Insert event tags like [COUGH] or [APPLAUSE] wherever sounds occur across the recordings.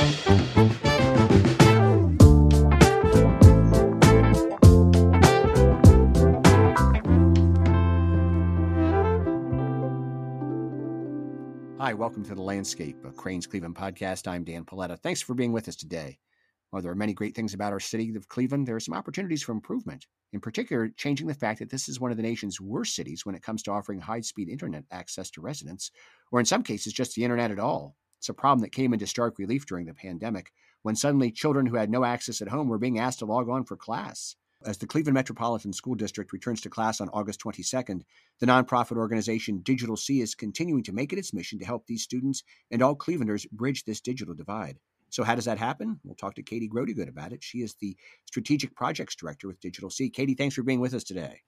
Hi, welcome to The Landscape, a Crain's Cleveland podcast. I'm Dan Paletta. Thanks for being with us today. While there are many great things about our city of Cleveland, there are some opportunities for improvement. In particular, changing the fact that this is one of the nation's worst cities when it comes to offering high speed internet access to residents, or in some cases, just the internet at all. It's a problem that came into stark relief during the pandemic when suddenly children who had no access at home were being asked to log on for class. As the Cleveland Metropolitan School District returns to class on August 22nd, the nonprofit organization Digital C is continuing to make it its mission to help these students and all Clevelanders bridge this digital divide. So, how does that happen? We'll talk to Katie Grootegoed about it. She is the Strategic Projects Director with Digital C. Katie, thanks for being with us today.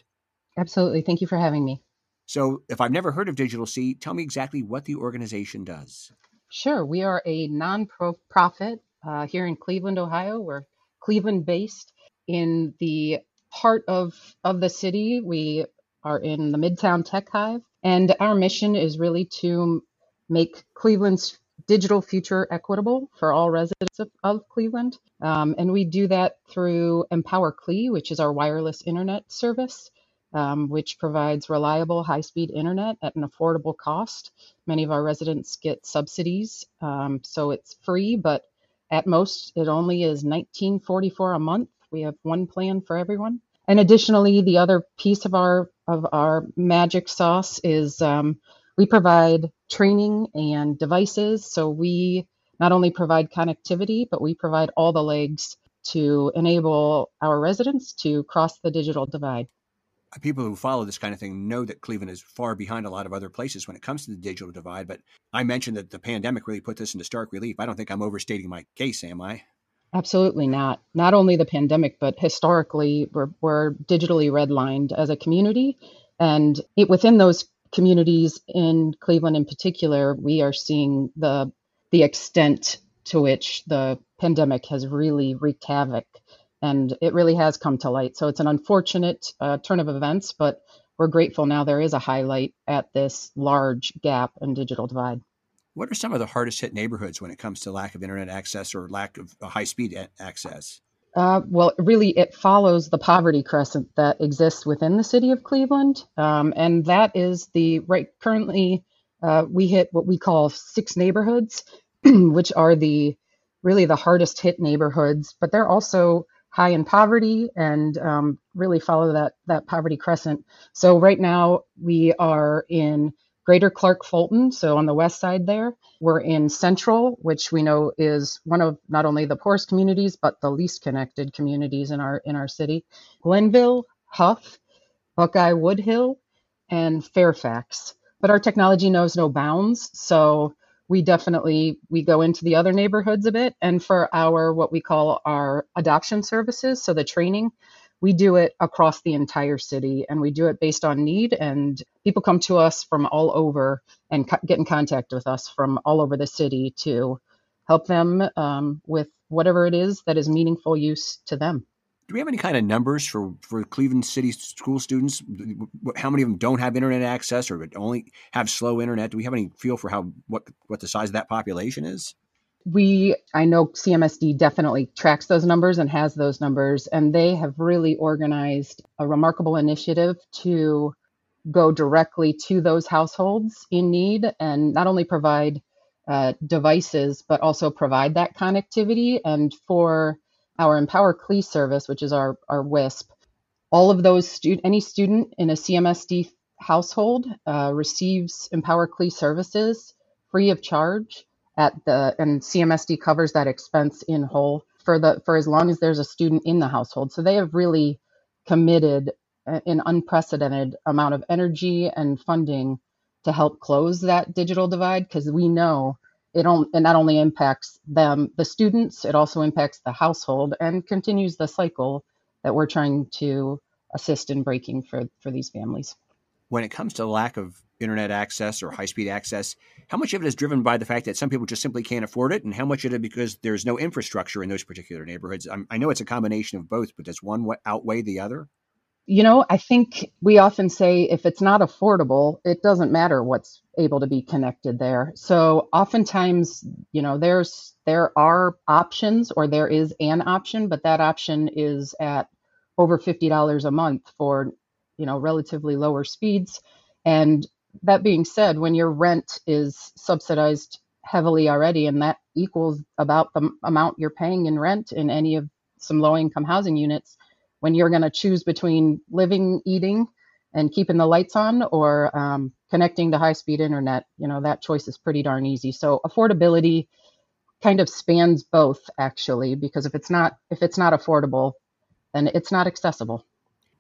Absolutely. Thank you for having me. So, if I've never heard of Digital C, tell me exactly what the organization does. Sure. We are a nonprofit uh, here in Cleveland, Ohio. We're Cleveland based in the heart of of the city. We are in the Midtown Tech Hive, and our mission is really to make Cleveland's digital future equitable for all residents of, of Cleveland. Um, and we do that through Empower Cle, which is our wireless internet service, um, which provides reliable high speed internet at an affordable cost. Many of our residents get subsidies, um, so it's free, but at most it only is 1944 a month we have one plan for everyone. And additionally, the other piece of our of our magic sauce is um, we provide training and devices. So we not only provide connectivity, but we provide all the legs to enable our residents to cross the digital divide. People who follow this kind of thing know that Cleveland is far behind a lot of other places when it comes to the digital divide. But I mentioned that the pandemic really put this into stark relief. I don't think I'm overstating my case, am I? Absolutely not. Not only the pandemic, but historically, we're, we're digitally redlined as a community. And it, within those communities in Cleveland in particular, we are seeing the, the extent to which the pandemic has really wreaked havoc. And it really has come to light. So it's an unfortunate uh, turn of events, but we're grateful now there is a highlight at this large gap and digital divide. What are some of the hardest hit neighborhoods when it comes to lack of internet access or lack of uh, high speed access? Uh, well, really, it follows the poverty crescent that exists within the city of Cleveland, um, and that is the right. Currently, uh, we hit what we call six neighborhoods, [CLEARS THROAT] which are the really the hardest hit neighborhoods, but they're also high in poverty and um, really follow that that poverty crescent. So right now we are in Greater Clark Fulton, so on the west side there. We're in Central, which we know is one of not only the poorest communities but the least connected communities in our in our city. Glenville, Hough, Buckeye Woodhill, and Fairfax. But our technology knows no bounds, so we definitely we go into the other neighborhoods a bit. And for our what we call our adoption services so the training we do it across the entire city. And we do it based on need. And people come to us from all over and co- get in contact with us from all over the city to help them um, with whatever it is that is meaningful use to them do we have any kind of numbers for, for Cleveland City school students? How many of them don't have internet access or only have slow internet? Do we have any feel for how what what the size of that population is? we i know cmsd definitely tracks those numbers and has those numbers and they have really organized a remarkable initiative to go directly to those households in need and not only provide uh, devices but also provide that connectivity and for our empower cle service which is our, our wisp all of those student any student in a cmsd household uh, receives empower cle services free of charge at the and CMSD covers that expense in whole for the for as long as there's a student in the household. So they have really committed an unprecedented amount of energy and funding to help close that digital divide because we know it, on, not only impacts them the students it also impacts the household and continues the cycle that we're trying to assist in breaking for for these families when it comes to lack of internet access or high speed access, how much of it is driven by the fact that some people just simply can't afford it, and how much of it because there's no infrastructure in those particular neighborhoods? I'm, i know it's a combination of both, but does one outweigh the other? You know, I think we often say if it's not affordable, it doesn't matter what's able to be connected there. So oftentimes, you know, there's there are options or there is an option, but that option is at over $50 a month for, you know, relatively lower speeds. And that being said, when your rent is subsidized heavily already, and that equals about the amount you're paying in rent in any of some low income housing units, when you're going to choose between living, eating, and keeping the lights on or um, connecting to high speed internet, you know, that choice is pretty darn easy. So affordability kind of spans both actually, because if it's not if it's not affordable, then it's not accessible.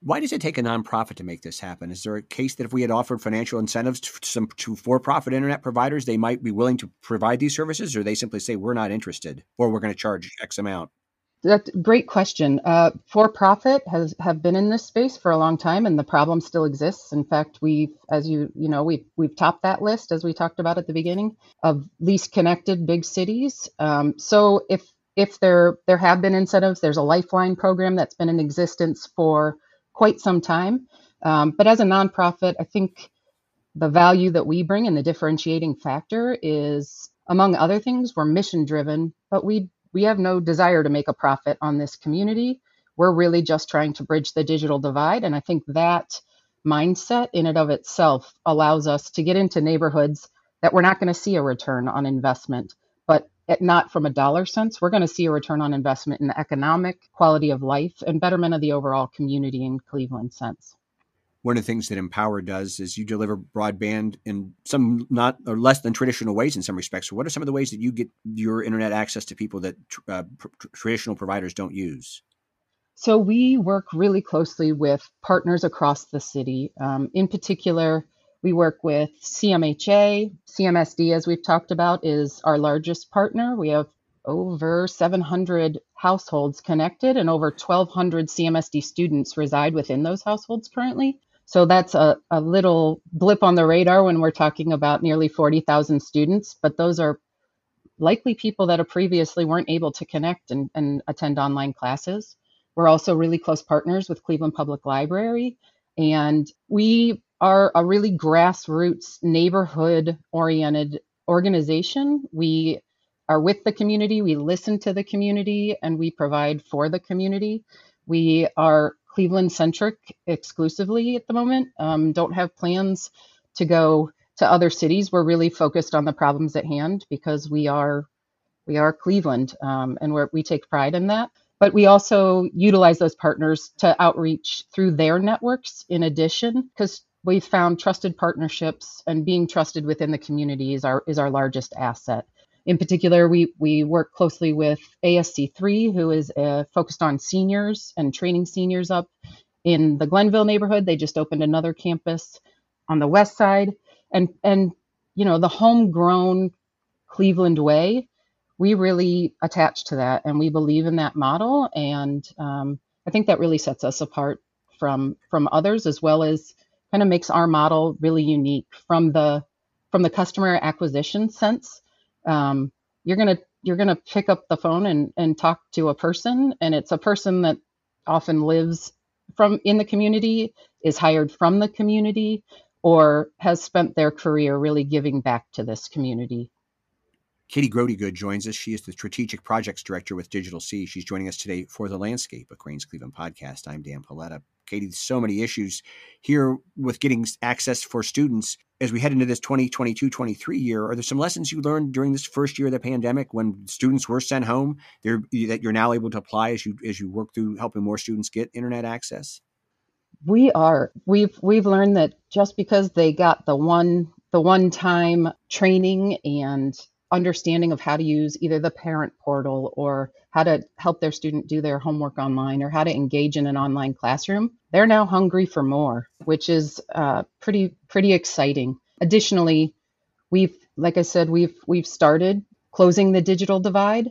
Why does it take a nonprofit to make this happen? Is there a case that if we had offered financial incentives to some to for-profit internet providers, they might be willing to provide these services, or they simply say we're not interested, or we're going to charge X amount? That's a great question. Uh, for-profit has have been in this space for a long time, and the problem still exists. In fact, we've, as you you know, we've we've topped that list as we talked about at the beginning of least connected big cities. Um, so if if there there have been incentives, there's a lifeline program that's been in existence for quite some time. Um, but as a nonprofit, I think the value that we bring and the differentiating factor is, among other things, we're mission driven, but we we have no desire to make a profit on this community. We're really just trying to bridge the digital divide, and I think that mindset in and of itself allows us to get into neighborhoods that we're not going to see a return on investment, but not from a dollar sense. We're going to see a return on investment in the economic quality of life and betterment of the overall community in Cleveland sense. One of the things that Empower does is you deliver broadband in some not or less than traditional ways in some respects. So what are some of the ways that you get your internet access to people that uh, pr- traditional providers don't use? So we work really closely with partners across the city. Um, in particular, we work with CMHA. CMSD, as we've talked about, is our largest partner. We have over 700 households connected, and over 1,200 CMSD students reside within those households currently. So that's a, a little blip on the radar when we're talking about nearly 40,000 students, but those are likely people that previously weren't able to connect and, and attend online classes. We're also really close partners with Cleveland Public Library, and we are a really grassroots, neighborhood oriented organization. We are with the community, we listen to the community, and we provide for the community. We are Cleveland centric exclusively at the moment, um, don't have plans to go to other cities. We're really focused on the problems at hand because we are we are Cleveland, um, and we we take pride in that. But we also utilize those partners to outreach through their networks in addition, because we've found trusted partnerships and being trusted within the community is our is our largest asset. In particular, we we work closely with ASC3, who is uh, focused on seniors and training seniors up in the Glenville neighborhood. They just opened another campus on the west side, and and you know the homegrown Cleveland way. We really attach to that, and we believe in that model, and um, I think that really sets us apart from from others, as well as kind of makes our model really unique from the from the customer acquisition sense. Um, you're gonna you're gonna pick up the phone and and talk to a person, and it's a person that often lives from in the community, is hired from the community, or has spent their career really giving back to this community. Katie Grootegoed joins us. She is the Strategic Projects Director with Digital C. She's joining us today for The Landscape, a Crain's Cleveland podcast. I'm Dan Paletta. Katie, so many issues here with getting access for students as we head into this 2022-23 year. Are there some lessons you learned during this first year of the pandemic when students were sent home that you're now able to apply as you as you work through helping more students get internet access? We are. We've we've learned that just because they got the one the one time training and understanding of how to use either the parent portal or how to help their student do their homework online or how to engage in an online classroom they're now hungry for more which is uh, pretty pretty exciting. Additionally we've like i said we've we've started closing the digital divide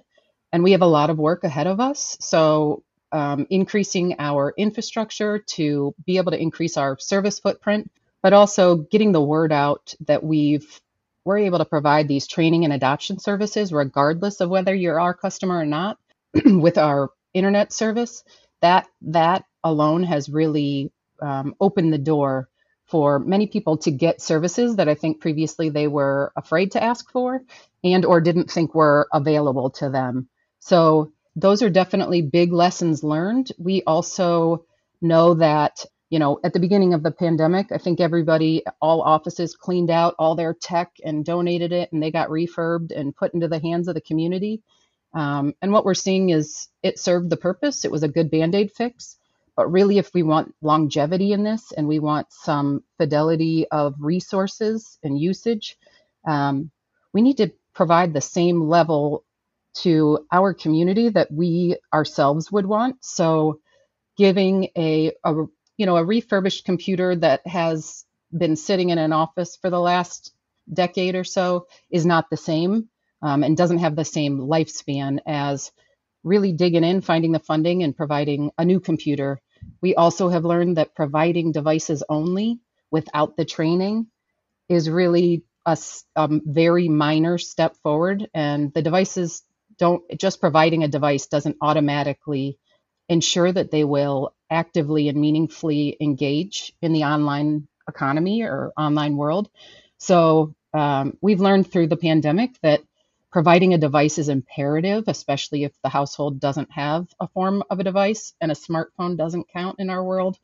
and we have a lot of work ahead of us. So um, increasing our infrastructure to be able to increase our service footprint but also getting the word out that we've we're able to provide these training and adoption services regardless of whether you're our customer or not [CLEARS THROAT] with our internet service that that alone has really um, opened the door for many people to get services that I think previously they were afraid to ask for and or didn't think were available to them. So those are definitely big lessons learned. We also know that you know at the beginning of the pandemic i think everybody all offices cleaned out all their tech and donated it and they got refurbed and put into the hands of the community. Um, and what we're seeing is it served the purpose. It was a good band-aid fix. But really if we want longevity in this and we want some fidelity of resources and usage um, we need to provide the same level to our community that we ourselves would want. So giving a, a you know a refurbished computer that has been sitting in an office for the last decade or so is not the same um, and doesn't have the same lifespan as really digging in, finding the funding, and providing a new computer. We also have learned that providing devices only without the training is really a, a very minor step forward. And the devices don't just providing a device doesn't automatically ensure that they will actively and meaningfully engage in the online economy or online world. So um, we've learned through the pandemic that providing a device is imperative, especially if the household doesn't have a form of a device and a smartphone doesn't count in our world.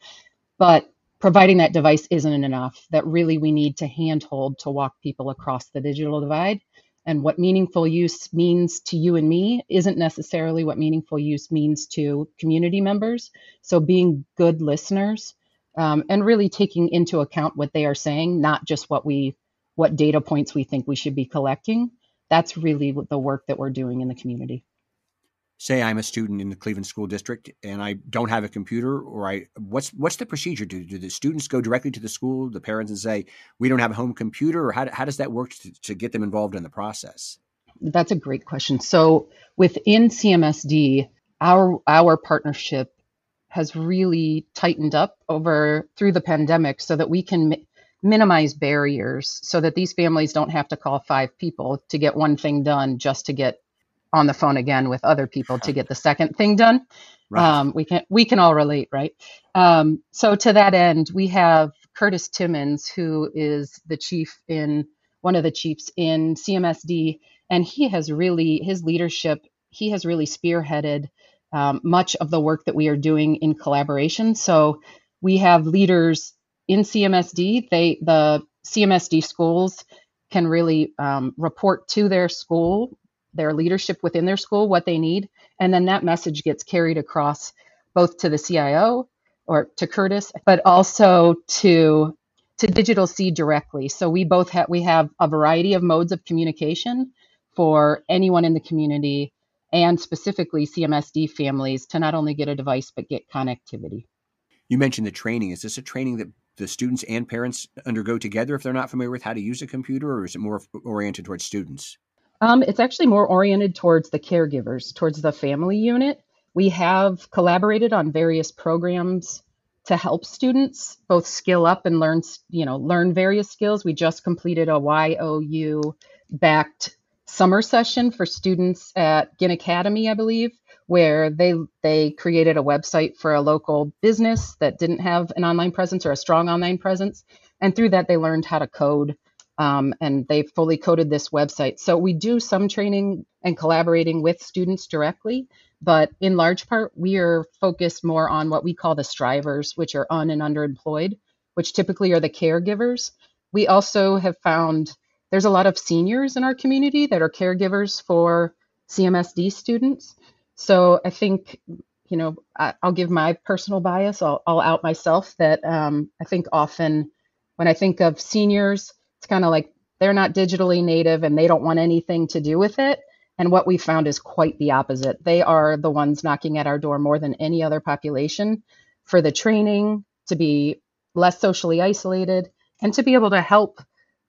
But providing that device isn't enough, that really we need to handhold to walk people across the digital divide and what meaningful use means to you and me isn't necessarily what meaningful use means to community members. So being good listeners um, and really taking into account what they are saying, not just what we what data points we think we should be collecting. That's really the work that we're doing in the community say I'm a student in the Cleveland School District and I don't have a computer, or I what's what's the procedure? Do, do the students go directly to the school, the parents, and say we don't have a home computer, or how how does that work to, to get them involved in the process? That's a great question. So within CMSD, our our partnership has really tightened up over through the pandemic so that we can mi- minimize barriers so that these families don't have to call five people to get one thing done just to get on the phone again with other people to get the second thing done. Right. Um, we can we can all relate, right? Um, so to that end, we have Curtis Timmons, who is the chief in one of the chiefs in CMSD, and he has really his leadership. He has really spearheaded um, much of the work that we are doing in collaboration. So we have leaders in CMSD. They the CMSD schools can really um, report to their school their leadership within their school what they need and then that message gets carried across both to the CIO or to Curtis but also to to Digital C directly so we both have we have a variety of modes of communication for anyone in the community and specifically CMSD families to not only get a device but get connectivity. You mentioned the training. Is this a training that the students and parents undergo together if they're not familiar with how to use a computer, or is it more oriented towards students? Um, it's actually more oriented towards the caregivers, towards the family unit. We have collaborated on various programs to help students both skill up and learn, you know, learn various skills. We just completed a YOU backed summer session for students at Ginn Academy, I believe, where they they created a website for a local business that didn't have an online presence or a strong online presence, and through that they learned how to code um, and they fully coded this website. So we do some training and collaborating with students directly, but in large part, we are focused more on what we call the strivers, which are un and underemployed, which typically are the caregivers. We also have found there's a lot of seniors in our community that are caregivers for CMSD students. So I think, you know, I, will give my personal bias. I'll, I'll out myself that um, I think often when I think of seniors, kind of like they're not digitally native and they don't want anything to do with it. And what we found is quite the opposite. They are the ones knocking at our door more than any other population for the training to be less socially isolated and to be able to help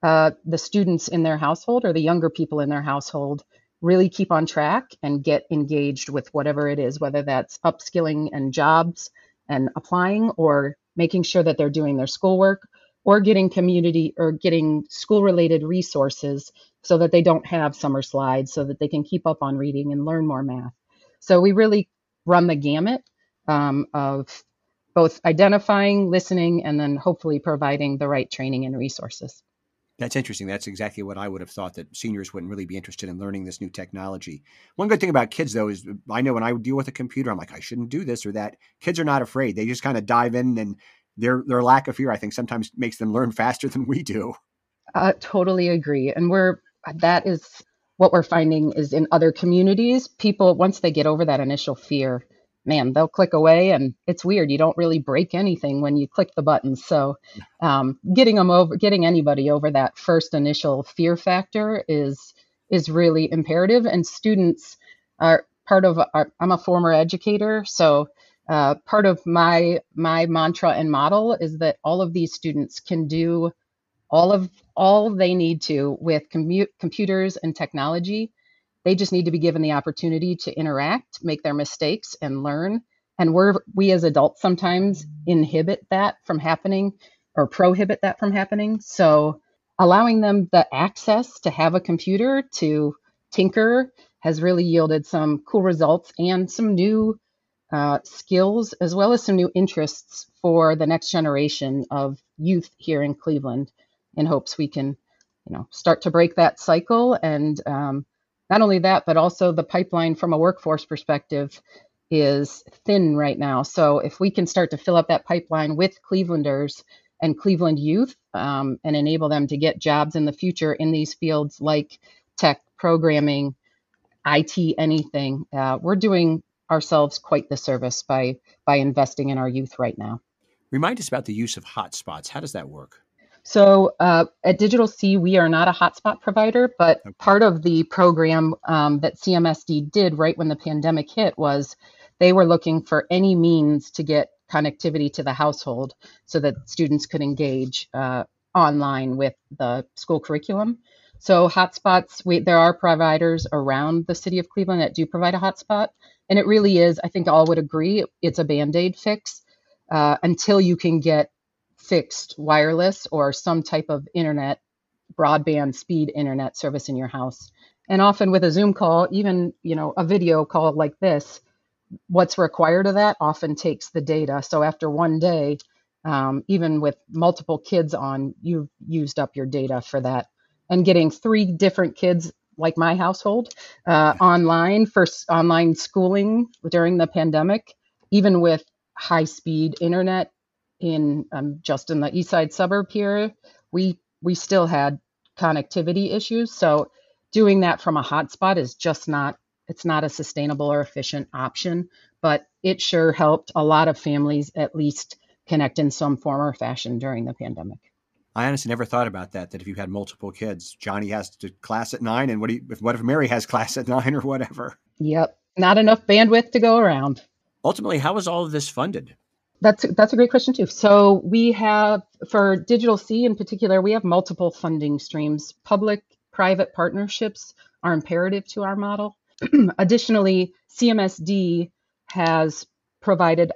uh, the students in their household or the younger people in their household really keep on track and get engaged with whatever it is, whether that's upskilling and jobs and applying or making sure that they're doing their schoolwork or getting community or getting school related resources so that they don't have summer slides so that they can keep up on reading and learn more math. So we really run the gamut um, of both identifying, listening, and then hopefully providing the right training and resources. That's interesting. That's exactly what I would have thought that seniors wouldn't really be interested in learning this new technology. One good thing about kids, though, is I know when I deal with a computer, I'm like, I shouldn't do this or that. Kids are not afraid. They just kind of dive in, and their their lack of fear, I think, sometimes makes them learn faster than we do. I totally agree, and we're that is what we're finding is in other communities, people once they get over that initial fear, man, they'll click away, and it's weird. You don't really break anything when you click the buttons. So, um, getting them over, getting anybody over that first initial fear factor is is really imperative. And students are part of. Our, I'm a former educator, so uh, part of my my mantra and model is that all of these students can do all of all they need to with commu- computers and technology they just need to be given the opportunity to interact, make their mistakes, and learn. And we're we as adults sometimes inhibit that from happening or prohibit that from happening. So allowing them the access to have a computer to tinker has really yielded some cool results and some new uh, skills as well as some new interests for the next generation of youth here in Cleveland in hopes we can you know start to break that cycle and um, not only that, but also the pipeline from a workforce perspective is thin right now. So if we can start to fill up that pipeline with Clevelanders and Cleveland youth um, and enable them to get jobs in the future in these fields like tech, programming, IT, anything, uh, we're doing ourselves quite the service by by investing in our youth right now. Remind us about the use of hotspots. How does that work? So uh, at Digital C, we are not a hotspot provider, but okay. part of the program um, that CMSD did right when the pandemic hit was they were looking for any means to get connectivity to the household so that students could engage uh, online with the school curriculum. So hotspots, we, there are providers around the city of Cleveland that do provide a hotspot, and it really is. I think all would agree it's a band aid fix uh, until you can get fixed wireless or some type of internet, broadband speed internet service in your house. And often with a Zoom call, even you know a video call like this, what's required of that often takes the data. So after one day, um, even with multiple kids on, you've used up your data for that. And getting three different kids like my household uh, online for online schooling during the pandemic, even with high speed internet in um, just in the east side suburb here, we we still had connectivity issues. So doing that from a hotspot is just not it's not a sustainable or efficient option. But it sure helped a lot of families at least connect in some form or fashion during the pandemic. I honestly never thought about that. That if you had multiple kids, Johnny has to class at nine, and what if what if Mary has [LAUGHS] class at nine or whatever? Yep, not enough bandwidth to go around. Ultimately, how is all of this funded? That's that's a great question too. So we have for Digital C in particular, we have multiple funding streams. Public private partnerships are imperative to our model. [CLEARS THROAT] Additionally, CMSD has provided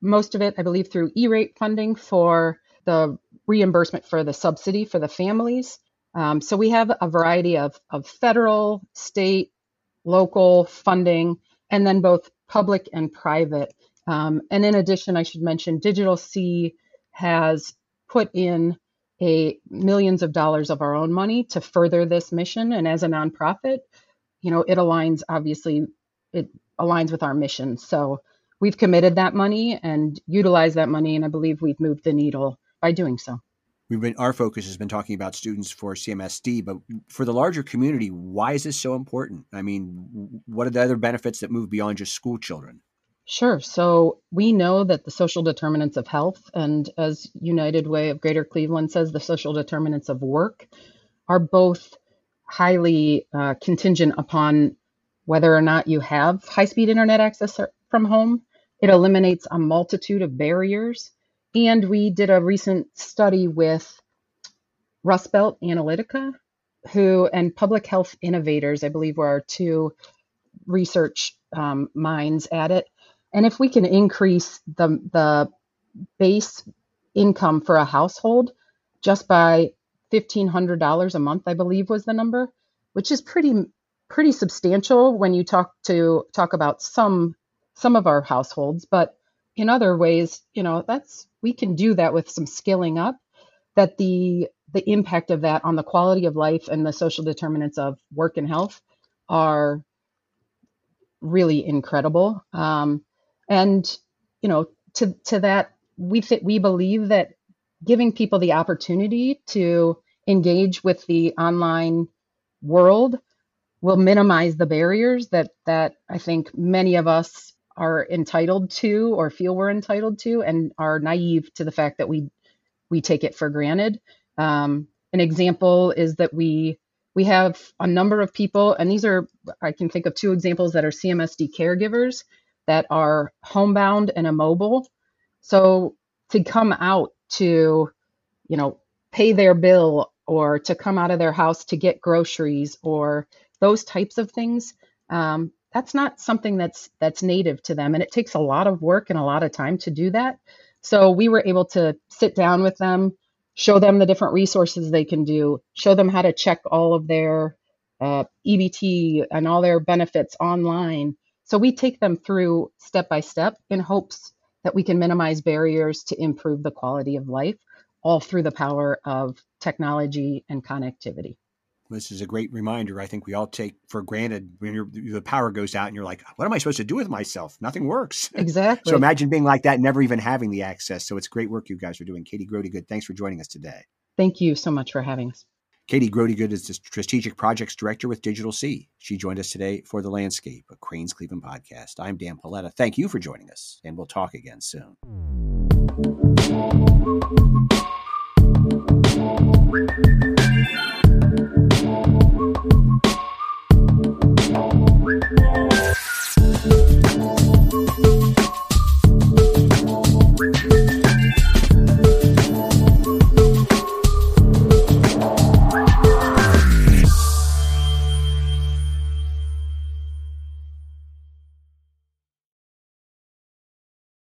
most of it, I believe, through E-rate funding for the reimbursement for the subsidy for the families. Um, so we have a variety of, of federal, state, local funding, and then both public and private um, and in addition, I should mention Digital C has put in a millions of dollars of our own money to further this mission. And as a nonprofit, you know, it aligns obviously it aligns with our mission. So we've committed that money and utilized that money, and I believe we've moved the needle by doing so. We've been our focus has been talking about students for CMSD, but for the larger community, why is this so important? I mean, what are the other benefits that move beyond just school children? Sure. So we know that the social determinants of health, and as United Way of Greater Cleveland says, the social determinants of work are both highly uh, contingent upon whether or not you have high speed internet access from home. It eliminates a multitude of barriers. And we did a recent study with Rust Belt Analytica, who and Public Health Innovators, I believe, were our two research um, minds at it. And if we can increase the, the base income for a household just by $1,500 a month, I believe was the number, which is pretty pretty substantial when you talk to talk about some some of our households, but in other ways, you know, that's we can do that with some skilling up. That the the impact of that on the quality of life and the social determinants of work and health are really incredible. Um, and you know, to to that, we th- we believe that giving people the opportunity to engage with the online world will minimize the barriers that that I think many of us are entitled to or feel we're entitled to and are naive to the fact that we we take it for granted. Um, an example is that we we have a number of people, and these are I can think of two examples that are CMSD caregivers that are homebound and immobile. So to come out to, you know, pay their bill or to come out of their house to get groceries or those types of things um, that's not something that's that's native to them and it takes a lot of work and a lot of time to do that. So we were able to sit down with them show them the different resources they can do show them how to check all of their uh, ebt and all their benefits online. So we take them through step by step in hopes that we can minimize barriers to improve the quality of life all through the power of technology and connectivity this is a great reminder. I think we all take for granted when the power goes out and you're like, what am I supposed to do with myself? Nothing works. [LAUGHS] Exactly. so imagine being like that, never even having the access. So it's great work you guys are doing. Katie Grootegoed, thanks for joining us today. Thank you so much for having us. Katie Grootegoed is the Strategic Projects Director with Digital C. She joined us today for The Landscape, a Crain's Cleveland podcast. I'm Dan Paletta. Thank you for joining us, and we'll talk again soon.